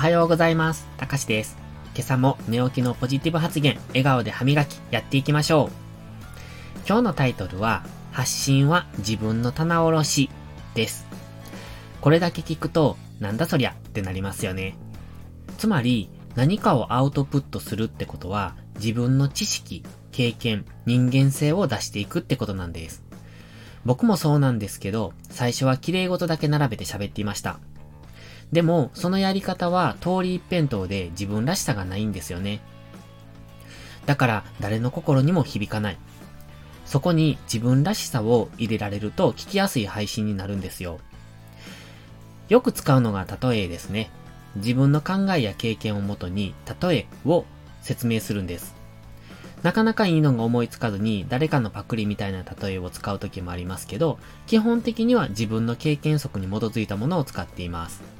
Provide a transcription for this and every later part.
はようございます。たかしです。今朝も寝起きのポジティブ発言、笑顔で歯磨き、やっていきましょう。今日のタイトルは、発信は自分の棚卸しです。これだけ聞くと、なんだそりゃ？ってなりますよね。つまり、何かをアウトプットするってことは、自分の知識、経験、人間性を出していくってことなんです。僕もそうなんですけど、最初は綺麗事だけ並べて喋っていました。でも、そのやり方は通り一辺倒で自分らしさがないんですよね。だから、誰の心にも響かない。そこに自分らしさを入れられると聞きやすい配信になるんですよ。よく使うのが例えですね。自分の考えや経験をもとに例えを説明するんです。なかなかいいのが思いつかずに誰かのパクリみたいな例えを使う時もありますけど、基本的には自分の経験則に基づいたものを使っています。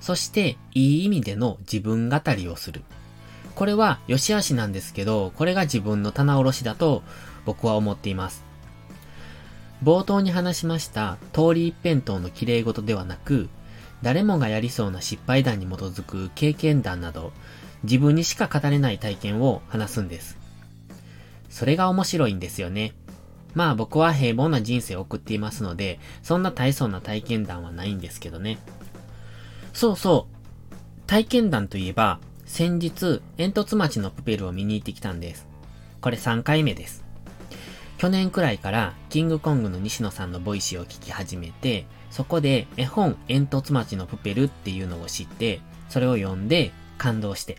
そして、いい意味での自分語りをする。これは良し悪しなんですけど、これが自分の棚卸しだと僕は思っています。冒頭に話しました通り一辺倒の綺麗事ではなく、誰もがやりそうな失敗談に基づく経験談など、自分にしか語れない体験を話すんです。それが面白いんですよね。まあ僕は平凡な人生を送っていますので、そんな大層な体験談はないんですけどね。そうそう。体験談といえば、先日、えんとつ町のプペルを見に行ってきたんです。これ3回目です。去年くらいからキングコングの西野さんのボイシーを聞き始めて、そこで絵本えんとつ町のプペルっていうのを知って、それを読んで感動して、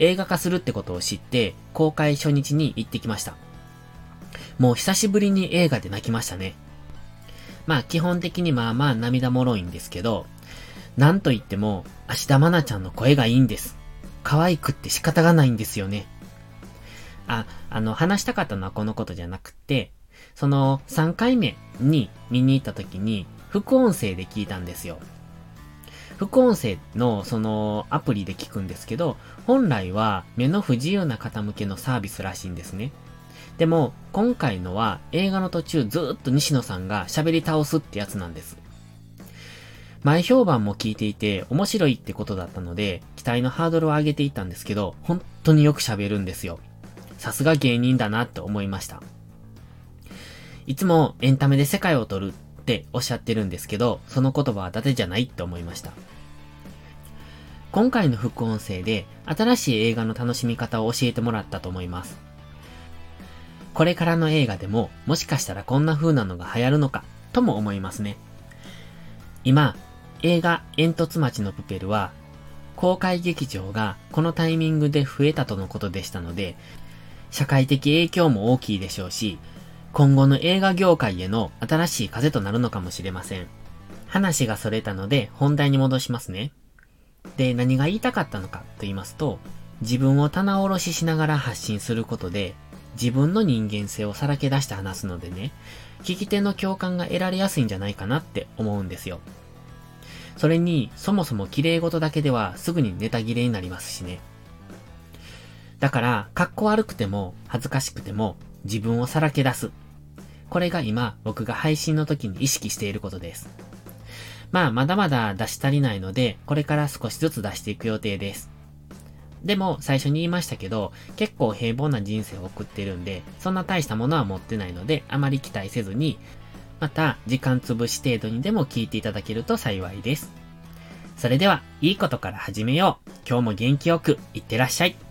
映画化するってことを知って、公開初日に行ってきました。もう久しぶりに映画で泣きましたね。まあ基本的にまあまあ涙もろいんですけど、なんと言っても、芦田愛菜ちゃんの声がいいんです。可愛くって仕方がないんですよね。あ、あの、話したかったのはこのことじゃなくて、その3回目に見に行った時に、副音声で聞いたんですよ。副音声のそのアプリで聞くんですけど、本来は目の不自由な方向けのサービスらしいんですね。でも、今回のは映画の途中ずっと西野さんが喋り倒すってやつなんです。前評判も聞いていて面白いってことだったので、期待のハードルを上げていったんですけど、本当によく喋るんですよ。さすが芸人だなって思いました。いつもエンタメで世界を取るっておっしゃってるんですけど、その言葉は伊達じゃないって思いました。今回の副音声で新しい映画の楽しみ方を教えてもらったと思います。これからの映画でももしかしたらこんな風なのが流行るのかとも思いますね。今、映画煙突町のプペルは、公開劇場がこのタイミングで増えたとのことでしたので、社会的影響も大きいでしょうし、今後の映画業界への新しい風となるのかもしれません。話がそれたので本題に戻しますね。で、何が言いたかったのかと言いますと、自分を棚卸ししながら発信することで、自分の人間性をさらけ出して話すのでね、聞き手の共感が得られやすいんじゃないかなって思うんですよ。それに、そもそも綺麗事だけではすぐにネタ切れになりますしね。だから、格好悪くても、恥ずかしくても、自分をさらけ出す。これが今、僕が配信の時に意識していることです。まあ、まだまだ出し足りないので、これから少しずつ出していく予定です。でも、最初に言いましたけど、結構平凡な人生を送ってるんで、そんな大したものは持ってないので、あまり期待せずに、また、時間つぶし程度にでも聞いていただけると幸いです。それでは、いいことから始めよう。今日も元気よく、いってらっしゃい。